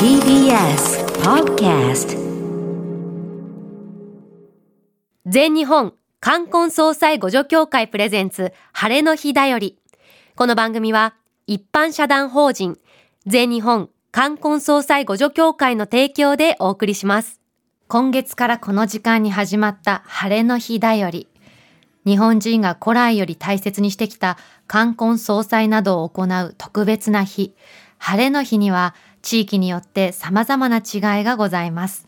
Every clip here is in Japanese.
TBS Podcast 全日本冠婚葬祭互助協会プレゼンツ晴れの日だより。この番組は一般社団法人全日本冠婚葬祭互助協会の提供でお送りします。今月からこの時間に始まった晴れの日だより。日本人が古来より大切にしてきた冠婚葬祭などを行う特別な日。晴れの日には地域によって様々な違いがございます。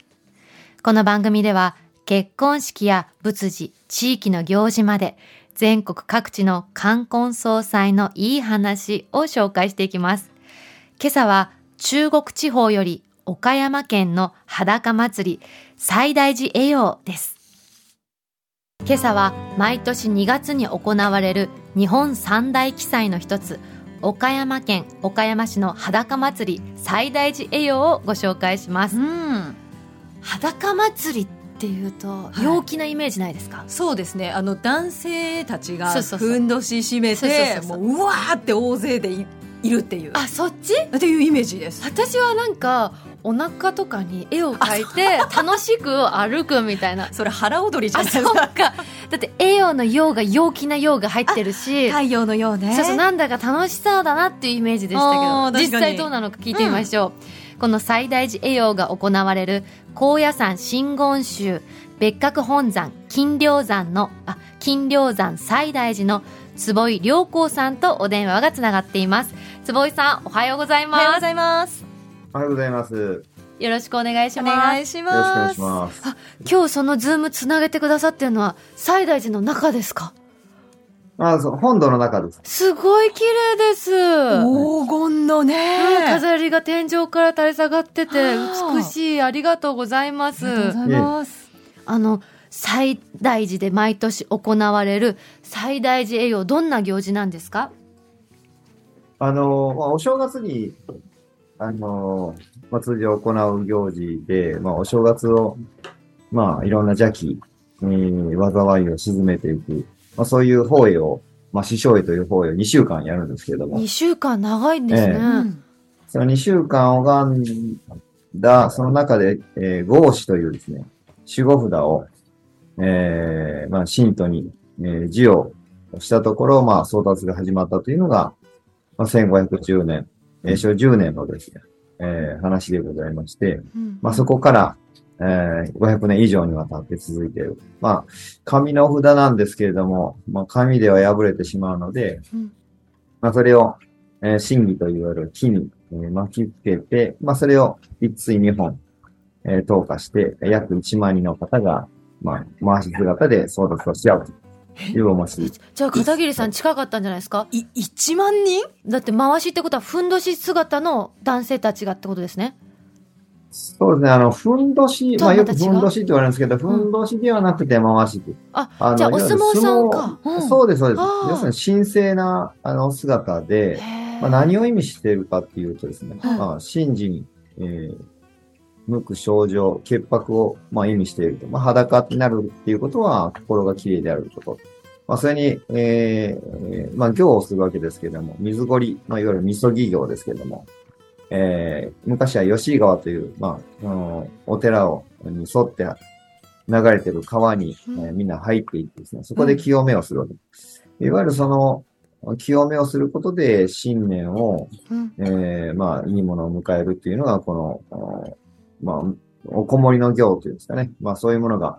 この番組では結婚式や仏事、地域の行事まで全国各地の冠婚葬祭のいい話を紹介していきます。今朝は中国地方より岡山県の裸祭り最大寺栄養です。今朝は毎年2月に行われる日本三大奇祭の一つ岡山県岡山市の裸祭り最大寺栄養をご紹介します。うん、裸祭りっていうとい。陽気なイメージないですか、そうですね。あの男性たちがふんどし締めてもううわーって大勢でいいるっていう。あそっち？っていうイメージです。私はなんかお腹とかに絵を描いて楽しく歩くみたいな。それ腹踊りじゃあないですか。だって栄養の陽が陽気な陽が入ってるし太陽のようね。そうそうなんだか楽しそうだなっていうイメージでしたけあど実際どうなのか聞いてみましょう、この最大寺栄養が行われる高野山真言宗別格本山金陵山のあ金陵山最大寺の坪井良光さんとお電話がつながっています。坪井さんおはようございます。おはようございますおはようございます。よよろしくお願いしおます。願いしろしくお願いします。今日そのズームつなげてくださってるのは西大寺の中ですか？あ、そう、本堂の中です。すごい綺麗です。黄金のね。うん飾りが天井から垂れ下がっててはあ。美しい。ありがとうございまありがとうごすざいます。あの西大寺で毎年行われる西大寺栄養どんな行事なんですか？あの、まあ、お正月に、あの、まあ、通常行う行事で、まあ、お正月を、まあ、いろんな邪気、えー、災いを鎮めていく、まあ、そういう法会を、まあ、師匠会という法会を2週間やるんですけれども。2、週間長いんですね、ええ。うんその2週間拝んだ、その中で、えー、合子というですね、守護札を、えー、まあ、信徒に、えー、授与したところ、まあ、送達が始まったというのが、まあ、1510年、えー、昭和10年のですね、えー、話でございまして、うん。まあ、そこから、えー、500年以上にわたって続いている。まあ、紙の札なんですけれども、まあ、紙では破れてしまうので、うん。まあ、それを、えー、真偽といわれる木に、えー巻きつけて、まあ、それを一対二本、えー、投下して、約1万人の方が、まあ、回し姿で送達をし合うというおもし。じゃあ片桐さん近かったんじゃないですか？い1万人？だって回しってことはふんどし姿の男性たちがってことですね。そうですね、あの、ふんどし、まあ、よくふんどしって言われるんですけど、ふんどしではなくて回し。って。あのじゃあお相撲さんか。うん。そうです、そうです。要するに神聖な、あの、姿で、まあ、何を意味しているかっていうとですね、うん。まあ、神事に、えー、無垢症状、潔白を、まあ、意味していると。まあ、裸になるっていうことは、心が綺麗であること。まあ、それに、えーえーまあ、行をするわけですけれども、水ごり、まあ、いわゆるみそぎ行ですけれども、えー、昔は吉井川という、まあ、あのお寺を、に沿って流れてる川に、えーみんな入っていってですね、そこで清めをするわけです。いわゆるその、清めをすることで新年を、うんえーまあ、いいものを迎えるっていうのが、この、おまあ、おこもりの行というんですかね。まあ、そういうものが、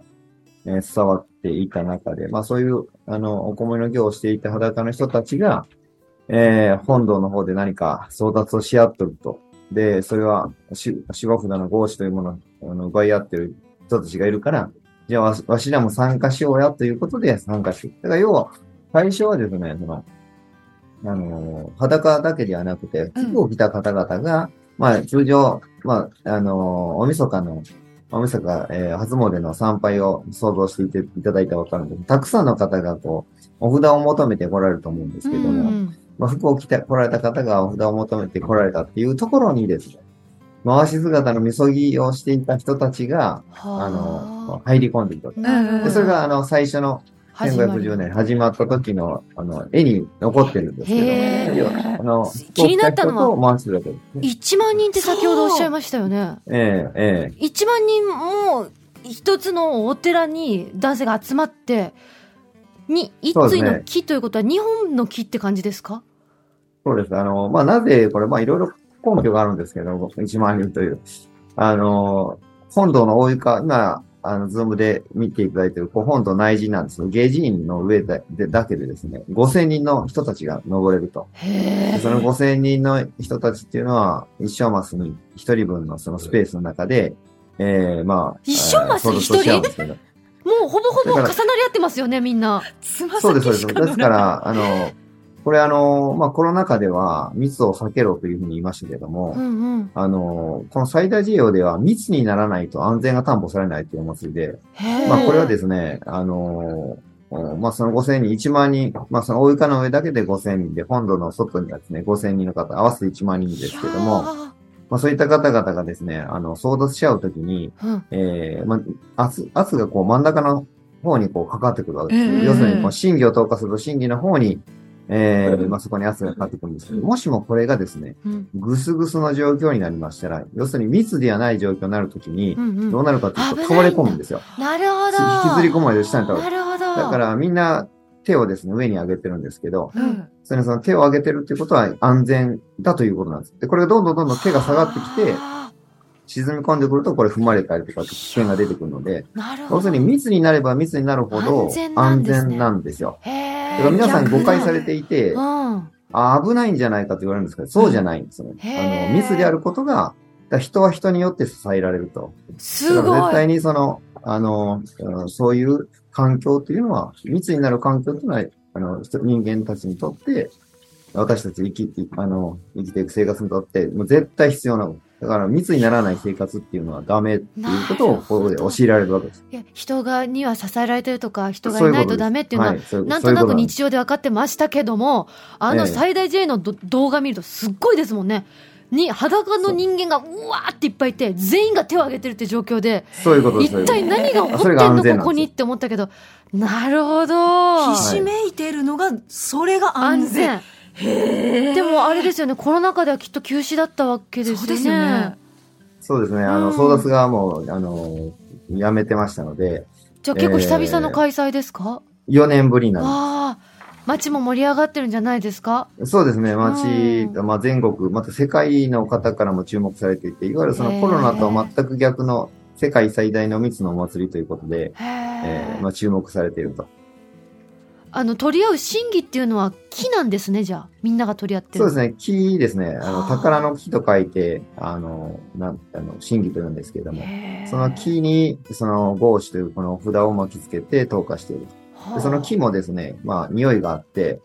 えー伝わっていた中で、まあ、そういう、あの、おこもりの行をしていた裸の人たちが、えー本堂の方で何か争奪をし合っとると。で、それは、し守護札の合子というものをあの奪い合ってる人たちがいるから、じゃあわしわしらも参加しようやということで参加する。だから要は、最初はですね、その、あの、裸だけではなくて、服を着た方々が、まあ通常、まあ、あの、おみそかの、おみそか、えー初詣の参拝を想像していていただいたらわかるんです。けど、たくさんの方がこう、お札を求めて来られると思うんですけども、うんまあ、服を着て来られた方がお札を求めて来られたっていうところにですね、回し姿のみそぎをしていた人たちが、あ。の、入り込んでいくで、それが、あの、最初の、始まり1510年始まった時の、あの、絵に残ってるんですけど、あの、気になったのは通人を回してるわけですね。1万人って先ほどおっしゃいましたよね。ええ、ええ。1万人も一つのお寺に男性が集まって、に、一対の木ということは日本の木って感じですか？そうです。あの、まあ、なぜ、これ、まあ、いろいろ根拠があるんですけど、1万人という。あの、本堂の大床、今、あの、ズームで見ていただいている、こう本堂内陣なんですけど、芸寺院の上ででだけでですね、5000人の人たちが登れると。その5000人の人たちっていうのは、一生マスに一人分のそのスペースの中で、ええまあ、一生マスえー一人もうほぼほぼ重なり合ってますよね、みんな。つまそうです、そうです。ですから、あの、これあの、まあ、コロナ禍では密を避けろというふうに言いましたけども、うんうん。あの、この最大事業では密にならないと安全が担保されないというお祭りで、まあこれはですね、あの、うんまあその5000人、1万人、まあその大床の上だけで5000人で、本土の外にはですね、5000人の方、合わせて1万人ですけども、まあそういった方々がですね、あの、争奪し合うときに、ーうんえー、まあ、圧、圧がこう真ん中の方にこうかかってくるわけです。ええ要するに、こう、審議を投下すると審議の方に、えー、まあそこに圧がかかってくるんですけど、もしもこれがですね、うんぐすぐすの状況になりましたら、要するに密ではない状況になるときにどうなるかというと、倒れ込むんですよ。なるほど。引きずり込まれて下に倒れる。なるほど。だからみんな手をですね、上に上げてるんですけど、うんそれその手を上げてるっていうことは安全だということなんです。で、これがどんどんどんどん手が下がってきて、は沈み込んでくると、これ踏まれたりとか危険が出てくるので。要するに密になれば密になるほど安全なん安ですよ。へだから皆さん誤解されていて、うん。あ危ないんじゃないかと言われるんですけど、そうじゃないんですよね。あの、密であることが、人は人によって支えられると。すごい。対にその、あの、うんそういう環境っていうのは、密になる環境っていうのは、あの、人人間たちにとって、私たち生きて、あの、生きていく生活にとって、もう絶対必要なこと。だから密にならない生活っていうのはダメっていうことを、ここで教えられるわけです。いや人がには支えられてるとか、人がいないとダメっていうのは、ういうなんととなく日常で分かってましたけども、あのええ最大 J のど動画見るとすっごいですもんね。に、裸の人間がうわーっていっぱいいて、全員が手を挙げてるって状況で、そういうことです。一体何が起こってんのここにって思ったけど、なるほど。ひしめいているのが、それが安安全。でもあれですよね、コロナ禍ではきっと休止だったわけですよね。そうですよね。そうですね。あの、うん争奪がもう、あの、やめてましたので、じゃあ結構久々の開催ですか、4年ぶりになる。わあ、街も盛り上がってるんじゃないですか？そうですね。街、うまあ、全国、また世界の方からも注目されていて、いわゆるそのコロナとは全く逆の世界最大の密のお祭りということで、えーまあ、注目されていると。あの、取り合う真偽っていうのは木なんですね、じゃあ。みんなが取り合ってる。そうですね。木ですね。あの、はあ宝の木と書いて、あの、なん、あの、真偽と言うんですけれども、その木に、その、合紙というこの札を巻きつけて投下している。はあでその木もですね、まあ、匂いがあって。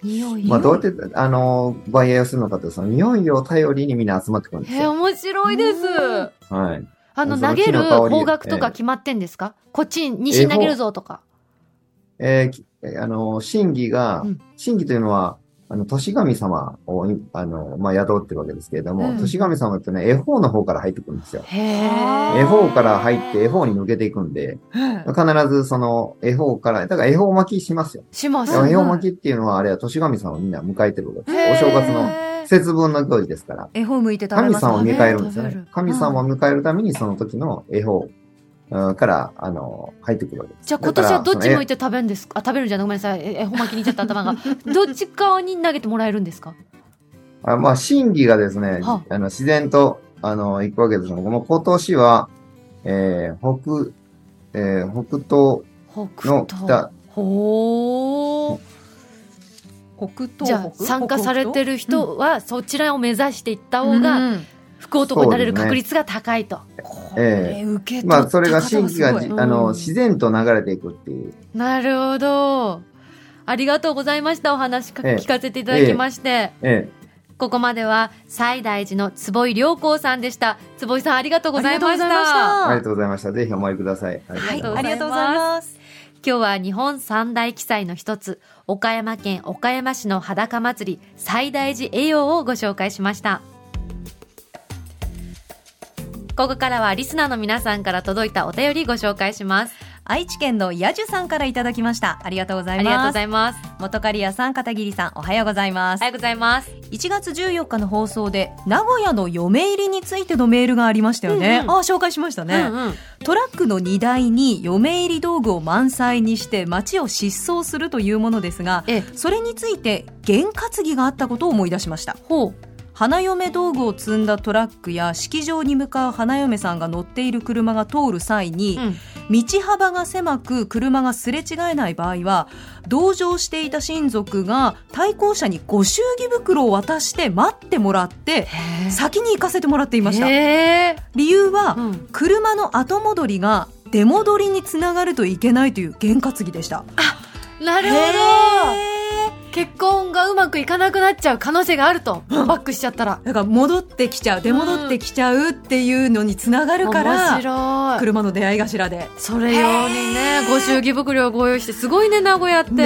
まあ、どうやって、あの、売買をするのかというと、その匂いを頼りにみんな集まってくるんですへえ、よ。面白いです。はい。あの、投げる方角とか決まってんですか、こっちに西に投げるぞとか。えーきあの、神儀がうん、神儀というのは、あの、年神様を、あの、まあ、宿ってるわけですけれども、うん年神様ってね、絵法の方から入ってくるんですよ。絵法から入って絵法に抜けていくんで、うん必ずその絵法から、だから絵法巻きしますよ。します。絵法巻きっていうのは、あれは年神様をみんな迎えてるわけです。お正月の節節分の行事ですから。絵本向いて食べ神様を迎えるんですよね。神様を迎えるためにその時の絵法うんから、あの、入ってくるわけです。じゃあ今年はどっち向いてて食べるんですか？あ、食べるんじゃないごめんなさい。え、えほまきにいっちゃった頭が。どっち側に投げてもらえるんですか？あまあ、真偽がですね、はあ。の、自然と、あの、行くわけですが、この今年は、えー、北、えー、北東北の東。北、ほー。北東？じゃあ参加されてる人はそちらを目指していった方がうん。福男になれる確率が高いと。こえれ受け取まあ、それが方真偽がじ、すごいあの、うん自然と流れていくっていう。なるほど。ありがとうございました。お話かええ聞かせていただきまして。えここまでは西大寺の坪井良光さんでした。坪井さんありがとうございましたありがとうございました。ぜひお参りください。ありがとうございますはいありがとうございます今日は日本三大記載の一つ、岡山県岡山市の裸祭り西大寺栄養をご紹介しました。ここからはリスナーの皆さんから届いたお便りご紹介します。愛知県のやじゅさんからいただきましたありがとうございありがとうごますざいます。元刈谷さん片桐さんおはようございますおはようございます。1月14日の放送で名古屋の嫁入りについてのメールがありましたよね、うんうんあ紹介しましたね、うんうん。トラックの荷台に嫁入り道具を満載にして街を疾走するというものですがえ、それについて験担ぎがあったことを思い出しましたほう。花嫁道具を積んだトラックや式場に向かう花嫁さんが乗っている車が通る際に、うん。道幅が狭く車がすれ違えない場合は同乗していた親族が対向車にご祝儀袋を渡して待ってもらって先に行かせてもらっていました理由は、うん車の後戻りが出戻りにつながるといけないという験担ぎでしたなるほど。結婚がうまくいかなくなっちゃう可能性があると。バックしちゃったら。だから戻ってきちゃう出戻ってきちゃうっていうのにつながるから、面白い。車の出会い頭でそれ用にね、ご祝儀袋をご用意して、すごいね、名古屋って。うんね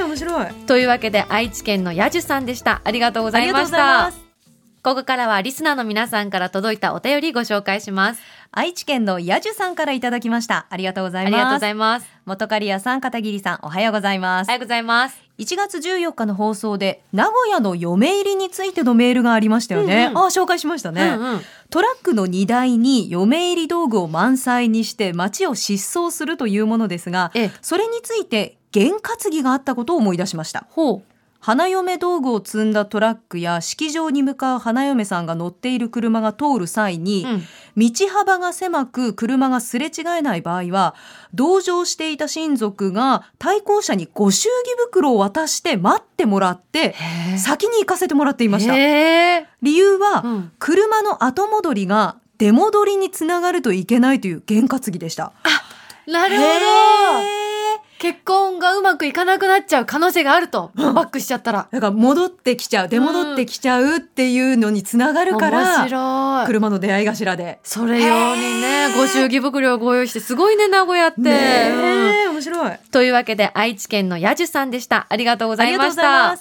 え面白いというわけで、愛知県のやじゅさんでした。ありがとうございましたま。すここからはリスナーの皆さんから届いたお便りご紹介します。愛知県のやじゅさんからいただきましたありがとうございありがとうますございます。元刈谷さん片桐さんおはようございますおはようございます。1月14日の放送で名古屋の嫁入りについてのメールがありましたよね、うんうん。あ紹介しましたね、うんうん。トラックの荷台に嫁入り道具を満載にして街を疾走するというものですがええ、それについて験担ぎがあったことを思い出しました。ほう。花嫁道具を積んだトラックや式場に向かう花嫁さんが乗っている車が通る際に、うん。道幅が狭く車がすれ違えない場合は同乗していた親族が対向車にご祝儀袋を渡して待ってもらって先に行かせてもらっていました。理由は、うん。車の後戻りが出戻りにつながるといけないという験担ぎでした。なるほど。結婚がうまくいかなくなっちゃう可能性があると。バックしちゃったら。だから戻ってきちゃう出戻ってきちゃうっていうのにつながるから、面白い。車の出会い頭でそれ用にね、ご祝儀袋をご用意して、すごいね、名古屋って。ねうんえ面白いというわけで、愛知県のやじゅさんでした。ありがとうございました。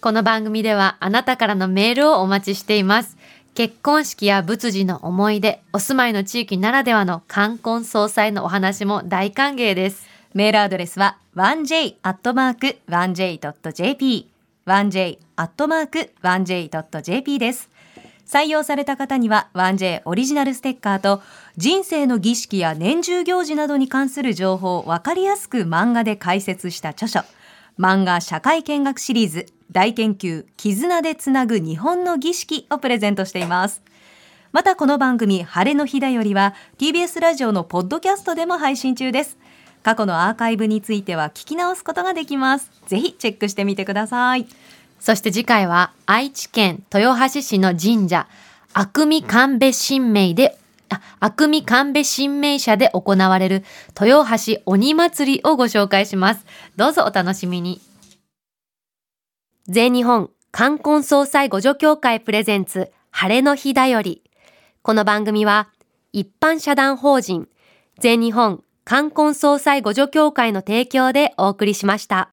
この番組では、あなたからのメールをお待ちしています。結婚式や仏事の思い出、お住まいの地域ならではの冠婚葬祭のお話も大歓迎です。メールアドレスは 1j.1j.jp 1j.1j.jp です。採用された方には 1J オリジナルステッカーと人生の儀式や年中行事などに関する情報をわかりやすく漫画で解説した著書漫画社会見学シリーズ大研究絆でつなぐ日本の儀式をプレゼントしています。またこの番組晴れの日だよりは TBS ラジオのポッドキャストでも配信中です。過去のアーカイブについては聞き直すことができます。ぜひチェックしてみてください。そして次回は愛知県豊橋市の神社、悪見神戸神明で、あ、悪見神戸神明社で行われる豊橋鬼祭りをご紹介します。どうぞお楽しみに。全日本冠婚葬祭互助協会プレゼンツ晴れの日だより。この番組は一般社団法人全日本冠婚葬祭互助協会の提供でお送りしました。